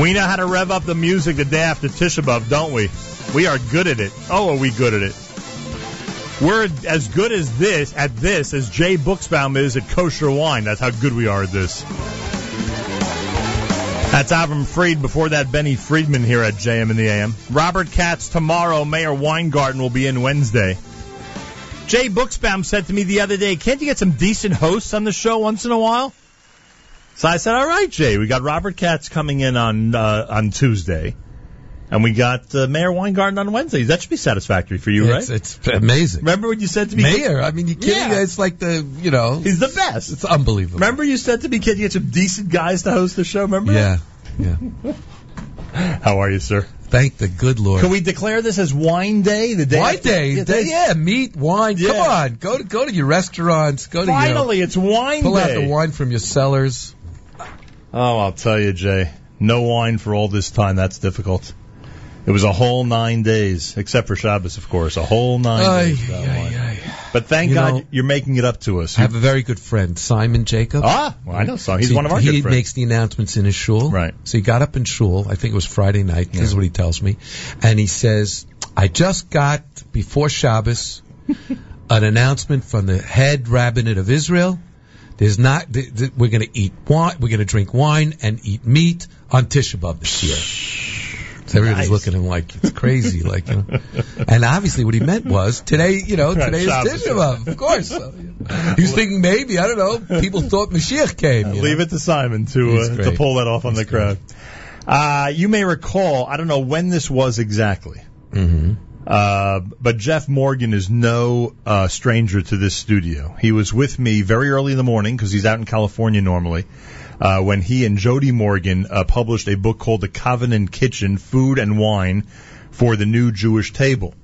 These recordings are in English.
We know how to rev up the music the day after Tisha B'Av, don't we? We are good at it. Oh, are we good at it? We're as good as this at this as Jay Buchsbaum is at kosher wine. That's how good we are at this. That's Avram Fried. Before that, Benny Friedman here at JM in the AM. Robert Katz tomorrow. Meir Weingarten will be in Wednesday. Jay Buchsbaum said to me the other day, "Can't you get some decent hosts on the show once in a while?" So I said, "All right, Jay. We got Robert Katz coming in on uh, on Tuesday, and we got uh, Meir Weingarten on Wednesday. That should be satisfactory for you, It's, right?" it's amazing. Remember what you said to me? Mayor, I mean, you kidding? Yeah. It's like the, you know, He's the best. it's unbelievable. Remember you said to me, "Can you get some decent guys to host the show?" Remember? Yeah, yeah. How are you, sir? Thank the good Lord. Can we declare this as Wine Day? The day Wine after- day, Yeah, day- yeah, meat, wine. Come on, go to go to your restaurants. Go to Finally, it's Wine pull Day. out the wine from your cellars. Oh, I'll tell you, Jay. No wine for all this time. That's difficult. It was a whole nine days, except for Shabbos, of course. A whole nine Ay, days. without ay, wine. But thank You God know- you're making it up to us. I have a very good friend, Simon Jacob. ah, well, I know. Simon. he's So one of our he makes the announcements in his shul. Right. So he got up in shul. I think it was Friday night. This is what he tells me, and he says, "I just got before Shabbos an announcement from the head rabbinate of Israel. There's not. Th- th- we're going to eat wine. We're going to drink wine and eat meat on Tisha B'av this year." So everybody's Nice. looking at him like it's crazy, like, you know. and obviously what he meant was today, you know, Right, today is Shabbos. Tisha B'av, of course. So. He was thinking maybe I don't know. People thought Mashiach came. Leave know. it to Simon to uh, to pull that off on He's the crowd. Uh, you may recall, I don't know when this was exactly, Mm-hmm. Uh, but Jeff Morgan is no uh, stranger to this studio. He was with me very early in the morning because he's out in California normally. Uh, when he and Jody Morgan uh, published a book called The Covenant Kitchen: Food and Wine for the New Jewish Table.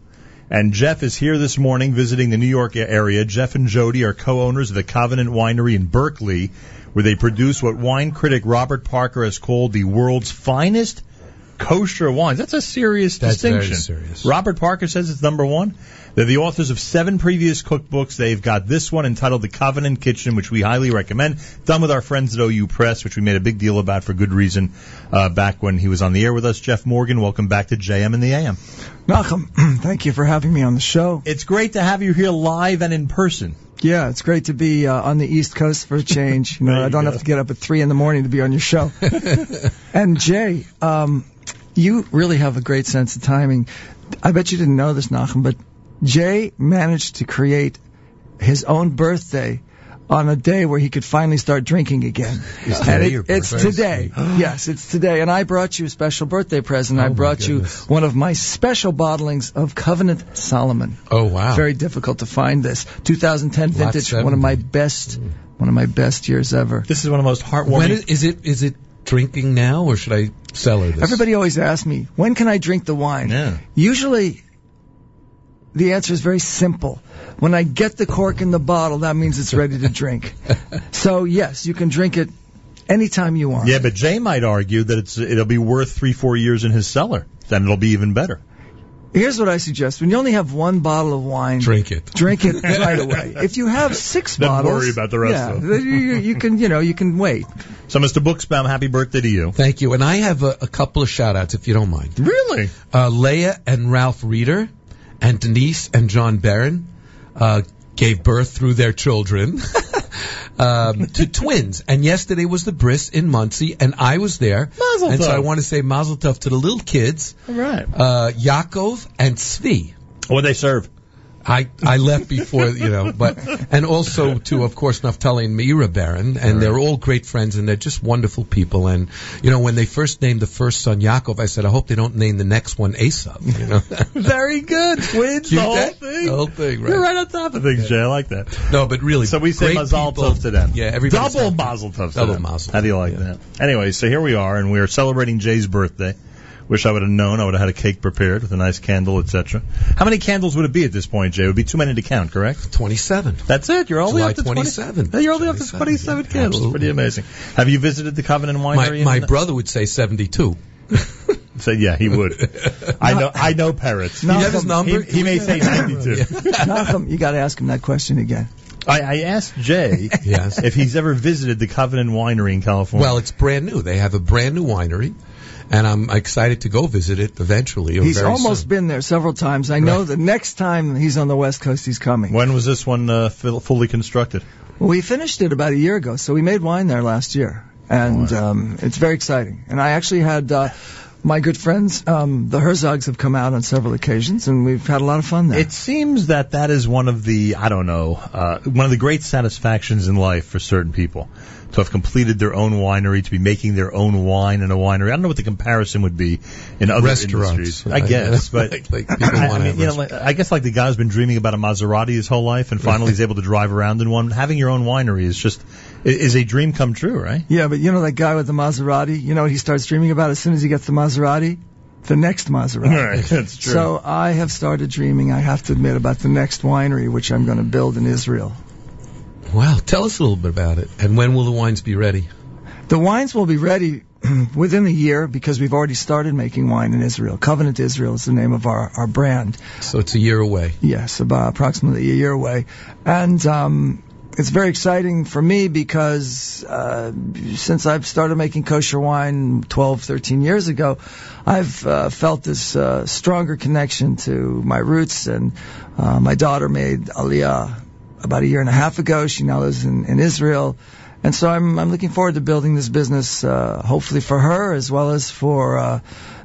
And Jeff is here this morning visiting the New York area. Jeff and Jody are co-owners of the Covenant Winery in Berkeley, where they produce what wine critic Robert Parker has called the world's finest kosher wines. That's a serious That's very distinction. serious. Robert Parker says it's number one. They're the authors of seven previous cookbooks. They've got this one entitled The Covenant Kitchen, which we highly recommend. Done with our friends at OU Press, which we made a big deal about for good reason uh, back when he was on the air with us. Jeff Morgan, welcome back to JM in the AM. Nachum, thank you for having me on the show. It's great to have you here live and in person. Yeah, it's great to be uh, on the East Coast for a change. You know, you I don't go. have to get up at three in the morning to be on your show. and Jay, um, you really have a great sense of timing. I bet you didn't know this, Nachum, but Jay managed to create his own birthday on a day where he could finally start drinking again. Is today it- your it's today. yes, it's today. And I brought you a special birthday present. Oh, I brought you one of my special bottlings of Covenant Solomon. Oh wow. Very difficult to find this. 2010 Lot vintage, 70. one of my best, one of my best years ever. This is one of the most heartwarming. when is, is it is it drinking now or should I sell her this? Everybody always asks me, when can I drink the wine? Yeah. Usually, the answer is very simple. When I get the cork in the bottle, that means it's ready to drink. so yes, you can drink it anytime you want. Yeah, but Jay might argue that it's it'll be worth three, four years in his cellar. Then it'll be even better. Here's what I suggest: when you only have one bottle of wine, drink it. drink it right away. If you have six Then bottles, worry about the rest yeah, of them. you, you can, you know, you can wait. So, Mr. Buchsbaum, happy birthday to you. Thank you. And I have a, a couple of shout outs if you don't mind. Really? Uh, Leah and Ralph Reeder and Denise and John Barron uh, gave birth through their children um, to twins. And yesterday was the bris in Monsey, and I was there. Mazel and so. I want to say mazel tov to the little kids, All right. uh, Yaakov and Tzvi. What they serve? I, I left before, you know, but, and also to, of course, Naftali and Meira Baron, and they're all great friends, and they're just wonderful people. And, you know, when they first named the first son Yaakov, I said, I hope they don't name the next one Esav, you know. Very good. Twins, Cute, the whole that? thing. The whole thing, right. You're right on top of things, Jay. I like that. No, but really, So we say mazel people. tov to them. Yeah, everybody's Double mazel tov to Double mazel How do you like yeah. that? Anyway, so here we are, and we are celebrating Jay's birthday. Wish I would have known. I would have had a cake prepared with a nice candle, etc. How many candles would it be at this point, Jay? It would be too many to count, correct? 27. That's it. You're only July up to 27. Yeah, You're only up to 27, 27 yeah, candles. absolutely. Pretty amazing. Have you visited the Covenant Winery? my in- brother would say 72. Say, yeah, he would. I know. I know parrots. No, you have his number? He, he may say 92. Nachum, you got to ask him that question again. I, I asked Jay Yes. if he's ever visited the Covenant Winery in California. Well, it's brand new. They have a brand new winery, and I'm excited to go visit it eventually. or He's very almost soon. been there several times. I know Right. the next time he's on the West Coast, he's coming. when was this one uh, fu- fully constructed? We finished it about a year ago, so we made wine there last year, and um, it's very exciting. And I actually had uh, my good friends, um, the Herzogs, have come out on several occasions, and we've had a lot of fun there. It seems that that is one of the I don't know uh, one of the great satisfactions in life for certain people to have completed their own winery, to be making their own wine in a winery. I don't know what the comparison would be in other Restaurants, industries. I right? guess, but Like- like I, I mean, you know, like, I guess like the guy who's been dreaming about a Maserati his whole life, and finally he's able to drive around in one. Having your own winery is just i- is a dream come true, right? yeah, but you know that guy with the Maserati? You know what he starts dreaming about as soon as he gets the Maserati? The next Maserati. that's true. So I have started dreaming, I have to admit, about the next winery, which I'm going to build in Israel. Wow, tell us a little bit about it. And when will the wines be ready? The wines will be ready within a year because we've already started making wine in Israel. Covenant Israel is the name of our, our brand. So it's a year away. Yes, about approximately a year away. And um, it's very exciting for me because uh, since I've started making kosher wine 12, 13 years ago, I've uh, felt this uh, stronger connection to my roots. And uh, my daughter made Aliyah about a year and a half ago. She now lives in, in Israel. And so I'm, I'm looking forward to building this business, uh, hopefully for her as well as for uh,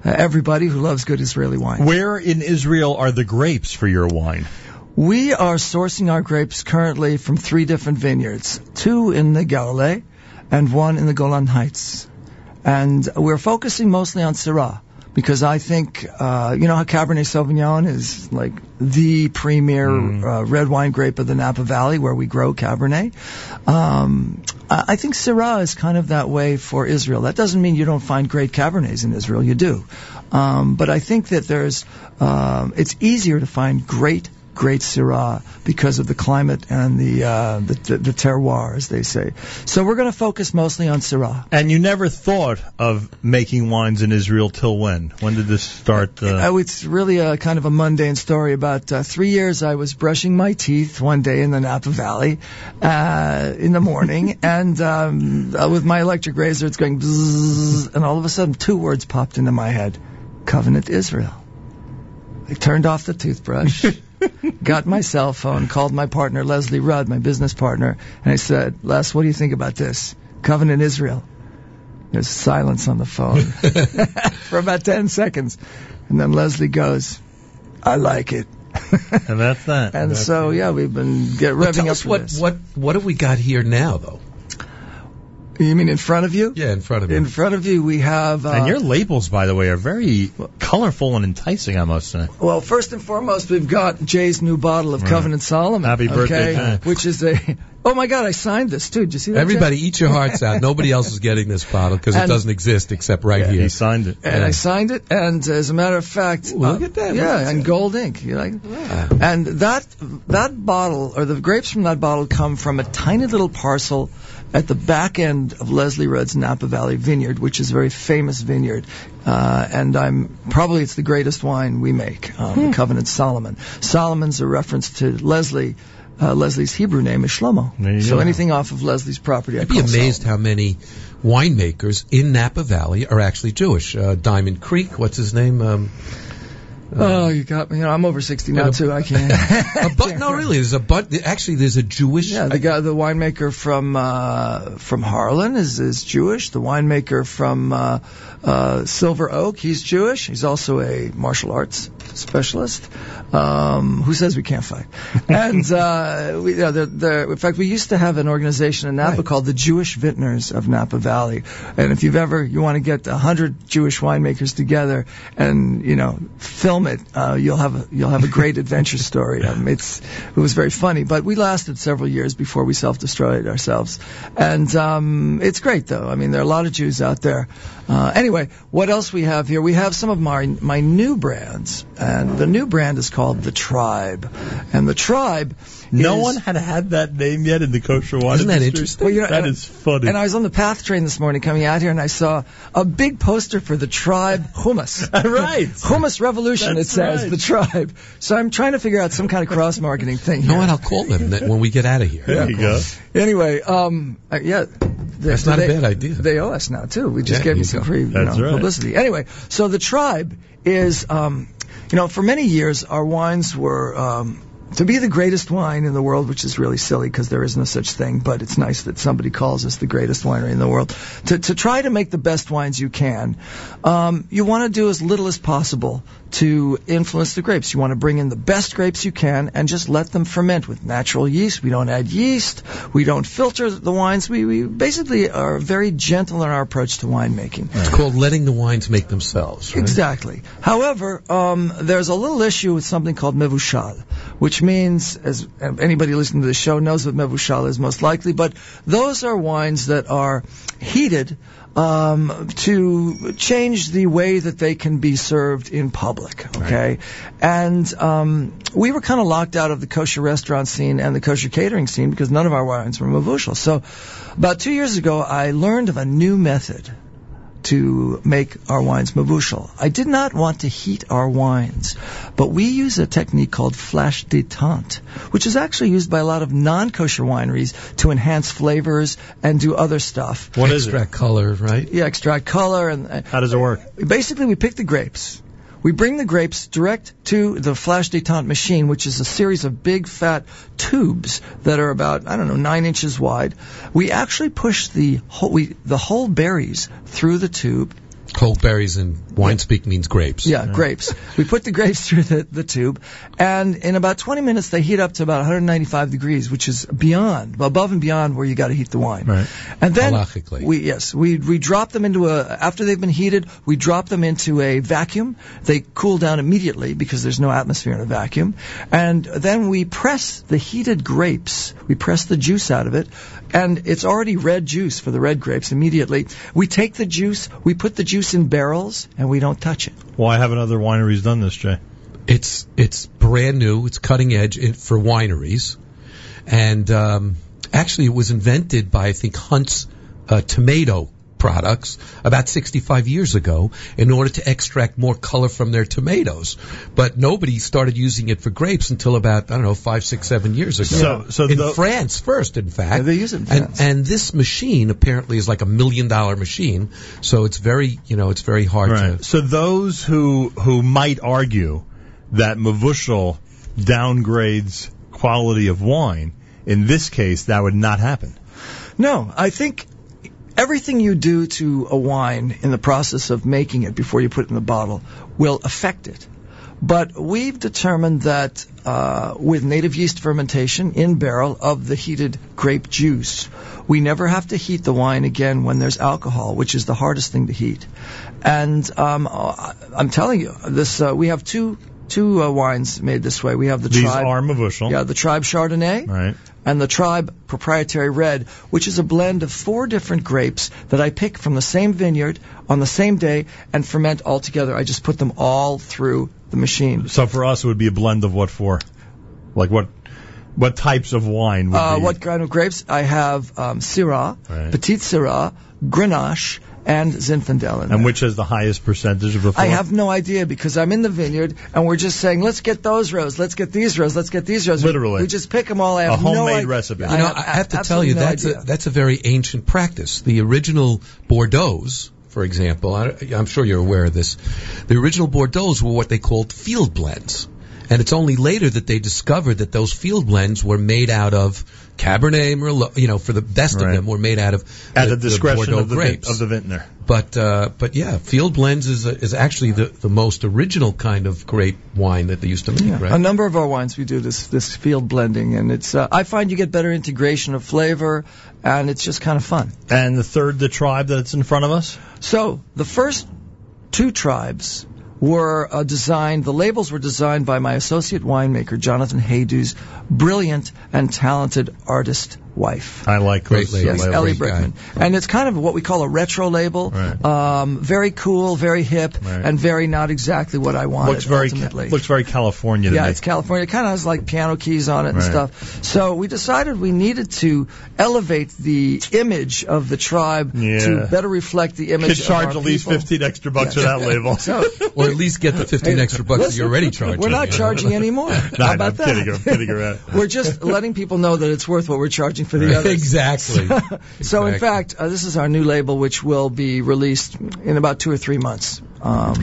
everybody who loves good Israeli wine. Where in Israel are the grapes for your wine? We are sourcing our grapes currently from three different vineyards, two in the Galilee and one in the Golan Heights. And we're focusing mostly on Syrah because I think, uh, you know how Cabernet Sauvignon is like the premier uh, red wine grape of the Napa Valley where we grow Cabernet. Um, I I think Syrah is kind of that way for Israel. That doesn't mean you don't find great Cabernets in Israel. You do. Um, but I think that there's, um, it's easier to find great great Syrah because of the climate and the, uh, the, the, the terroir, as they say. So we're going to focus mostly on Syrah. And you never thought of making wines in Israel till when? When did this start? Uh, Oh, it's really a kind of a mundane story. About uh, three years, I was brushing my teeth one day in the Napa Valley uh, in the morning, and um, uh, with my electric razor, it's going bzzz, and all of a sudden, two words popped into my head: Covenant Israel. I turned off the toothbrush. got my cell phone, called my partner Leslie Rudd, my business partner, and I said, Les, what do you think about this? Covenant Israel. There's silence on the phone for about 10 seconds. And then Leslie goes, I like it. and that's that. And That's so, yeah, we've been get, revving up us what, this. what what have we got here now, though? You mean in front of you? Yeah, in front of you. In front of you, we have. Uh, and your labels, by the way, are very colorful and enticing. I must say. Well, first and foremost, we've got Jay's new bottle of Right. Covenant Solomon. Happy birthday, okay, Jay. Which is a. Oh my God, I signed this too. Did you see that? Jay? Everybody, eat your hearts out. Nobody else is getting this bottle because it doesn't exist except right He here. He signed it. And Yeah. I signed it, and as a matter of fact, Well, uh, look at that. Yeah, and gold ink. You like? Yeah. And that that bottle, or the grapes from that bottle, come from a tiny little parcel at the back end of Leslie Rudd's Napa Valley Vineyard, which is a very famous vineyard. Uh, and I'm probably it's the greatest wine we make, um, the Covenant Solomon. Solomon's a reference to Leslie. Uh, Leslie's Hebrew name is Shlomo. So go. anything off of Leslie's property, I I'd be call amazed Solomon. how many winemakers in Napa Valley are actually Jewish. Uh, Diamond Creek, what's his name? Um, Oh, you got me. You know, I'm over 60 now too. I can't. a but, no, really, there's a but. Actually, there's a Jewish. Yeah, the guy, the winemaker from uh, from Harlan is is Jewish. The winemaker from uh, uh, Silver Oak, he's Jewish. He's also a martial arts specialist. Um, who says we can't fight? And uh, we, yeah, they're, they're, in fact, we used to have an organization in Napa Right. called the Jewish Vintners of Napa Valley. And if you've ever you want to get a hundred Jewish winemakers together and you know film it, uh, you'll have a, you'll have a great adventure story. Um, it's it was very funny, but we lasted several years before we self-destroyed ourselves. And um, it's great though. I mean, there are a lot of Jews out there. Uh, anyway, what else we have here? We have some of my my new brands, and the new brand is called the Tribe, and the Tribe No is- one had had that name yet in the kosher wine Isn't that industry. interesting? Well, you know, That and- is funny. And I was on the PATH train this morning coming out here, and I saw a big poster for the tribe Hummus. right. Hummus Revolution, That's it says, right. the tribe. So I'm trying to figure out some kind of cross marketing thing You know here. what? I'll call them that when we get out of here. There you go. Anyway, um, uh, yeah. That's not a bad idea. They owe us now, too. We just Yeah, gave them you some free you know, right. publicity. Anyway, so the tribe is, um, you know, for many years, our wines were. Um, to be the greatest wine in the world, which is really silly because there is no such thing, but it's nice that somebody calls us the greatest winery in the world. To, to try to make the best wines you can, um, you want to do as little as possible to influence the grapes. You want to bring in the best grapes you can and just let them ferment with natural yeast. We don't add yeast. We don't filter the wines. We, we basically are very gentle in our approach to winemaking. It's called letting the wines make themselves. Right? Exactly. However, um, there's a little issue with something called mevushal, which means, as anybody listening to the show knows what mevushal is most likely, but those are wines that are heated um, to change the way that they can be served in public. Okay, and um, we were kind of locked out of the kosher restaurant scene and the kosher catering scene because none of our wines were mevushal. So, about two years ago, I learned of a new method to make our wines mevushal. I did not want to heat our wines, but we use a technique called flash détente, which is actually used by a lot of non-kosher wineries to enhance flavors and do other stuff. What is it? Extract color, right? Yeah, extract color and uh, How does it work? basically we pick the grapes. We bring the grapes direct to the flash détente machine, which is a series of big fat tubes that are about I don't know nine inches wide. We actually push the whole we, the whole berries through the tube. Whole berries in wine speak means grapes. Yeah, grapes. We put the grapes through the, the tube, and in about 20 minutes they heat up to about 195 degrees, which is beyond, above and beyond where you got to heat the wine. Right. And then Halachically. we yes we we drop them into a after they've been heated we drop them into a vacuum. They cool down immediately because there's no atmosphere in a vacuum, and then we press the heated grapes. We press the juice out of it, and it's already red juice for the red grapes immediately. We take the juice, we put the juice in barrels, and we don't touch it. Why haven't other wineries done this, Jay? It's it's brand new. It's cutting edge for wineries, and um, actually it was invented by I think Hunt's uh, tomato products about 65 years ago in order to extract more color from their tomatoes. But nobody started using it for grapes until about I don't know five, six, seven years ago. So- so in the- France first, in fact. Yeah, they use it in and, and this machine apparently is like a million dollar machine. So it's very you know it's very hard Right. to. So those who who might argue that Mevushal downgrades quality of wine, in this case, that would not happen. No, I think everything you do to a wine in the process of making it before you put it in the bottle will affect it. But we've determined that uh, with native yeast fermentation in barrel of the heated grape juice, we never have to heat the wine again when there's alcohol, which is the hardest thing to heat. And um, uh, I'm telling you, this uh, we have two two uh, wines made this way. We have the These tribe, are yeah, the tribe Chardonnay, Right. And the Tribe Proprietary Red, which is a blend of four different grapes that I pick from the same vineyard on the same day and ferment all together. I just put them all through the machine. So for us, it would be a blend of what for? Like what? What types of wine would Uh, be? what kind of grapes? I have um, Syrah, Right. Petite Sirah, Grenache, and Zinfandel in and there. which has the highest percentage of the four? I have no idea because I'm in the vineyard and we're just saying, let's get those rows, let's get these rows, let's get these rows. Literally. We just pick them all. I have A homemade idea. recipe. You know, I have to tell you no that's idea. a, that's a very ancient practice. The original Bordeaux's, for example, I, I'm sure you're aware of this. The original Bordeaux's were what they called field blends, and it's only later that they discovered that those field blends were made out of Cabernet Merlot. You know, for the best Right. of them, were made out of at the, the discretion Bordeaux of the vin- grapes. of the vintner. But uh, but yeah, field blends is a, is actually the, the most original kind of grape wine that they used to make, Yeah. right? A number of our wines we do this this field blending, and it's uh, I find you get better integration of flavor, and it's just kind of fun. And the third, the tribe that's in front of us. So the first two tribes were uh, designed. The labels were designed by my associate winemaker Jonathan Hajdu's brilliant and talented artist wife. I like Great uh, Yes. Ellie Great guy. Brickman. And it's kind of what we call a retro label. Right. Um, very cool, very hip, Right. and very not exactly what I wanted Looks very ultimately. looks very California to yeah, me. it's California. It kind of has like piano keys on it and Right. stuff. So we decided we needed to elevate the image of the tribe Yeah. to better reflect the image Could charge at least people. fifteen extra bucks for that label. So at least get the 15 extra bucks that you're already charging. we're not charging anymore. No, How no, about I'm that? kidding. I'm kidding around. we're just letting people know that it's worth what we're charging for the others. exactly. So in fact, uh, this is our new label, which will be released in about two or three months. Um,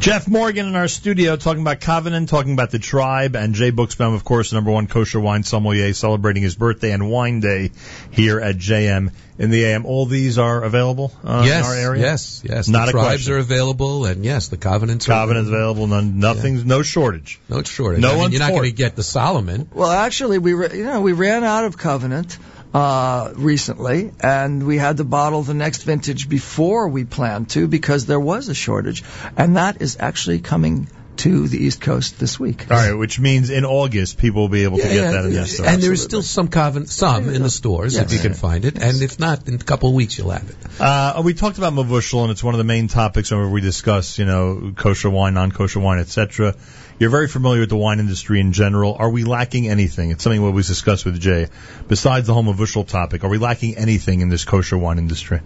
Jeff Morgan in our studio talking about Covenant, talking about the tribe, and Jay Buchsbaum, of course, number one kosher wine sommelier, celebrating his birthday and wine day here at JM in the AM. All these are available uh, yes, in our area. yes, yes. Not the a tribes question. are available, and yes, the covenants. Covenant's are available. None, nothing's no shortage. No shortage. No I mean, one's you're not going to get the Solomon. well, actually, we ra- you know we ran out of Covenant uh, recently, and we had to bottle the next vintage before we planned to because there was a shortage, and that is actually coming to the East Coast this week. All right, which means in August people will be able to Yeah, get yeah, that in yeah. their store. And there is still some covenant, some in the stores if you can find it, and if not, in a couple of weeks you'll have it. Uh, we talked about Mevushal, and it's one of the main topics whenever we discuss, you know, kosher wine, non-kosher wine, etc. You're very familiar with the wine industry in general. Are we lacking anything? It's something what we discussed with Jay. Besides the whole Mevushal topic, are we lacking anything in this kosher wine industry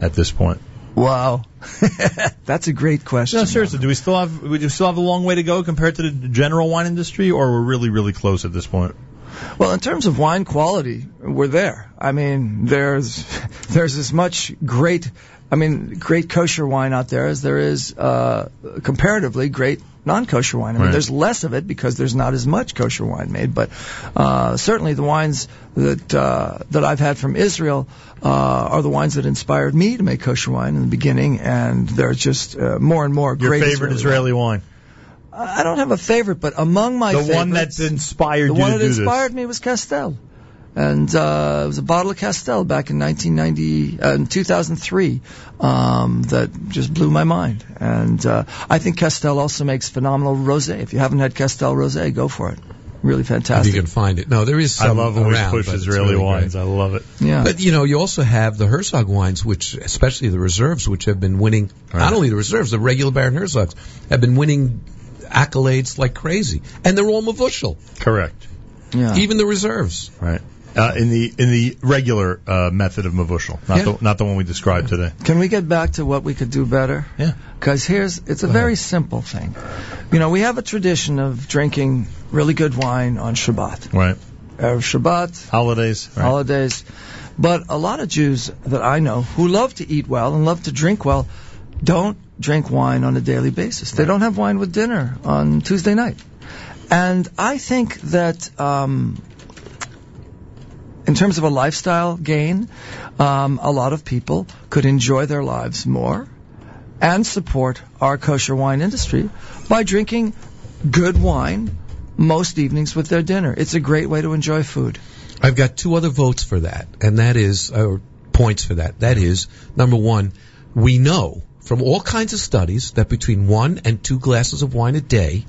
at this point? Wow, that's a great question. No, seriously, do we still have we do still have a long way to go compared to the general wine industry, or we're really really close at this point? Well, in terms of wine quality, we're there. I mean, there's there's as much great, I mean, great kosher wine out there as there is uh, comparatively great non-kosher wine. I mean, Right. there's less of it because there's not as much kosher wine made, but uh, certainly the wines that uh, that I've had from Israel uh, are the wines that inspired me to make kosher wine in the beginning, and they're just uh, more and more Your great. favorite Israeli wine, I don't have a favorite, but among my the favorites, one that inspired the you one to that do this. inspired me was Castel. And uh, it was a bottle of Castel back in 1990, uh, in 2003, um, that just blew my mind. And uh, I think Castel also makes phenomenal rosé. If you haven't had Castel rosé, go for it. Really fantastic. If you can find it. No, there is I love when we push Israeli really wines. great. I love it. Yeah. But you know, you also have the Herzog wines, which, especially the reserves, which have been winning. Right. Not only the reserves, the regular Baron Herzogs have been winning accolades like crazy, and they're all Mevushal, Correct. yeah. even the reserves. Right. Uh, in the in the regular uh, method of mevushal, not Yeah. the not the one we described today. Can we get back to what we could do better? Yeah. Because here's, it's a very simple thing. You know, we have a tradition of drinking really good wine on Shabbat. Right. Erev Shabbat, Holidays. Right. holidays. But a lot of Jews that I know who love to eat well and love to drink well don't drink wine on a daily basis. They don't have wine with dinner on Tuesday night. And I think that um, in terms of a lifestyle gain, um, a lot of people could enjoy their lives more and support our kosher wine industry by drinking good wine most evenings with their dinner. It's a great way to enjoy food. I've got two other votes for that, and that is, or points for that. That is, number one, we know from all kinds of studies that between one and two glasses of wine a day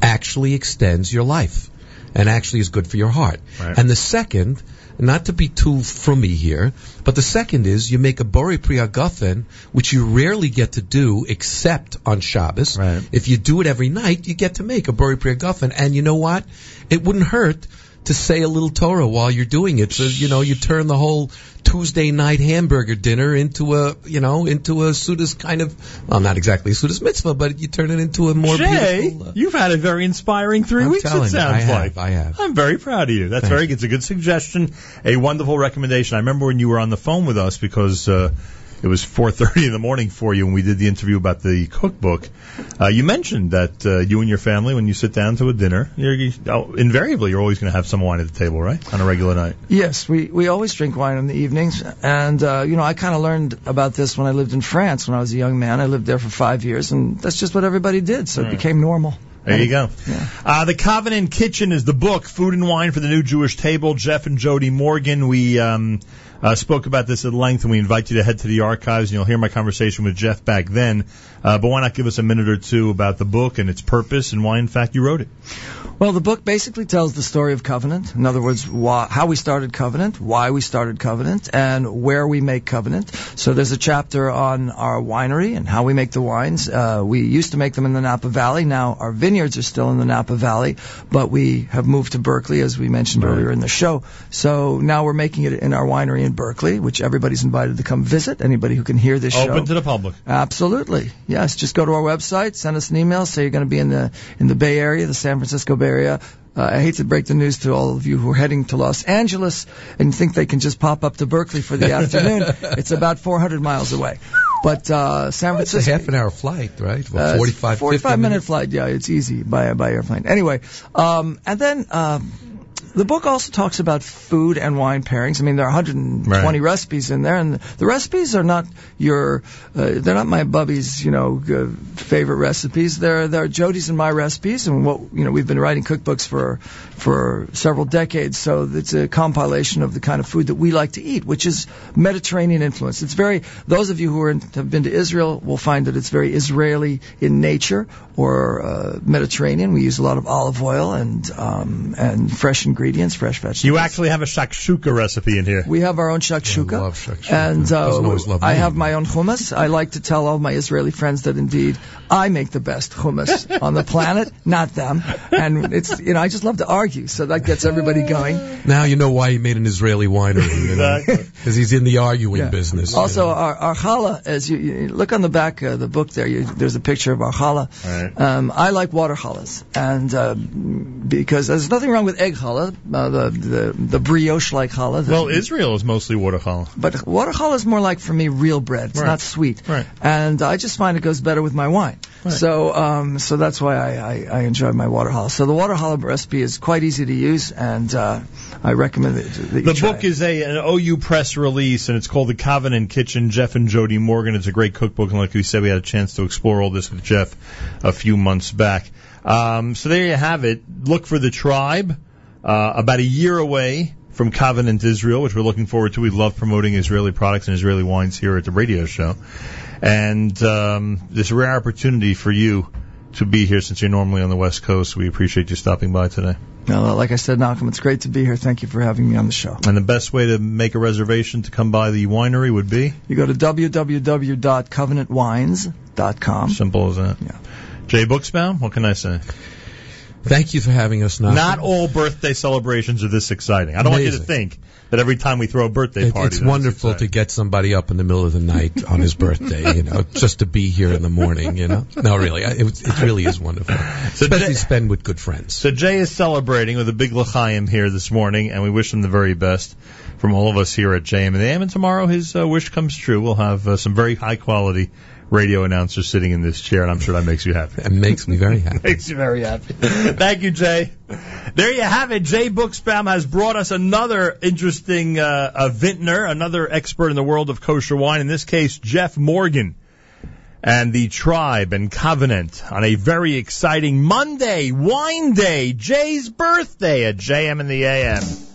actually extends your life and actually is good for your heart. Right. And the second, not to be too frummy here, but the second is you make a Borei Pri Hagafen, which you rarely get to do except on Shabbos. Right. If you do it every night, you get to make a Borei Pri Hagafen. And you know what? It wouldn't hurt to say a little Torah while you're doing it. So, you know, you turn the whole Tuesday night hamburger dinner into a, you know, into a Sudas kind of, well, not exactly a Sudas mitzvah, but you turn it into a more Jay, beautiful. uh, you've had a very inspiring 3 I'm weeks. It you, sounds I have, like I have. I'm very proud of you. That's Thank very. It's a good suggestion, a wonderful recommendation. I remember when you were on the phone with us because uh, it was 4:30 in the morning for you when we did the interview about the cookbook. Uh, you mentioned that uh, you and your family, when you sit down to a dinner, you're, you, oh, invariably you're always going to have some wine at the table, right, on a regular night. Yes, we, we always drink wine in the evenings. And, uh, you know, I kind of learned about this when I lived in France when I was a young man. I lived there for five years, and that's just what everybody did, so Right. it became normal. There you go. Yeah. Uh, the Covenant Kitchen is the book, Food and Wine for the New Jewish Table. Jeff and Jody Morgan. We um, uh, spoke about this at length, and we invite you to head to the archives, and you'll hear my conversation with Jeff back then. Uh, but why not give us a minute or two about the book and its purpose and why, in fact, you wrote it? Well, the book basically tells the story of Covenant. In other words, why, how we started Covenant, why we started Covenant, and where we make Covenant. So there's a chapter on our winery and how we make the wines. Uh, we used to make them in the Napa Valley. Now our vineyards are still in the Napa Valley, but we have moved to Berkeley, as we mentioned Right. earlier in the show. So now we're making it in our winery in Berkeley, which everybody's invited to come visit. Anybody who can hear this show. Open to the public. Absolutely. Yes. Just go to our website, send us an email, say you're going to be in the in the Bay Area, the San Francisco Bay Area. Uh, I hate to break the news to all of you who are heading to Los Angeles and think they can just pop up to Berkeley for the afternoon. It's about 400 miles away. But uh, San Francisco. It's a half an hour flight, right? Well, Uh, 45, 45 50 minute minutes. flight. Yeah, it's easy by by airplane. Anyway, um, and then um, the book also talks about food and wine pairings. I mean, there are 120 Right. recipes in there, and the recipes are not your uh, they're not my bubby's you know uh, favorite recipes. They're they're Jody's and my recipes, and what you know we've been writing cookbooks for for several decades. So it's a compilation of the kind of food that we like to eat, which is Mediterranean influence. It's very those of you who are in, have been to Israel will find that it's very Israeli in nature or uh, Mediterranean. We use a lot of olive oil and um, and fresh ingredients, fresh vegetables. You actually have a shakshuka recipe in here. We have our own shakshuka. I love shakshuka. And uh, I have my own hummus. I like to tell all my Israeli friends that indeed I make the best hummus on the planet, not them. And it's you know I just love to argue, so that gets everybody going. Now you know why he made an Israeli winery. You know? Exactly. Because he's in the arguing Yeah. business. Also, you know. our, our challah, as you, you look on the back of the book there, you, there's a picture of our challah. Right. Um, I like water challahs, and uh, because there's nothing wrong with egg challah, uh, the, the the brioche like challah. Well, Israel is mostly watercolor. But water challah is more like for me real bread. It's Right. not sweet. Right. And I just find it goes better with my wine. Right. So um, so that's why I, I, I enjoy my water challah. So the water challah recipe is quite easy to use, and uh, I recommend it. that you The book it. is a an OU press release, and it's called The Covenant Kitchen. Jeff and Jody Morgan. It's a great cookbook, and like we said, we had a chance to explore all this with Jeff a few months back. Um, so there you have it. Look for the tribe. Uh, about a year away from Covenant Israel, which we're looking forward to. We love promoting Israeli products and Israeli wines here at the radio show, and um, this rare opportunity for you to be here since you're normally on the West Coast. We appreciate you stopping by today. Well, like I said, Nachum, it's great to be here. Thank you for having me on the show. And the best way to make a reservation to come by the winery would be You go to www.covenantwines.com. simple as that. Yeah. Jay Buchsbaum, what can I say? Thank you for having us now. Not all birthday celebrations are this exciting. I don't want you to think that every time we throw a birthday party, it's wonderful to get somebody up in the middle of the night on his birthday, you know, just to be here in the morning, you know. No, really, it, it really is wonderful, So especially Jay- spend with good friends. So Jay is celebrating with a big l'chaim here this morning, and we wish him the very best from all of us here at JM and AM. And tomorrow his uh, wish comes true. We'll have uh, some very high quality radio announcer sitting in this chair, and I'm sure that makes you happy. It makes me very happy. Makes you very happy. Thank you, Jay. There you have it. Jay Buchsbaum has brought us another interesting uh, a vintner, another expert in the world of kosher wine. In this case, Jeff Morgan and the Tribe and Covenant on a very exciting Monday, Wine Day, Jay's birthday at JM in the AM.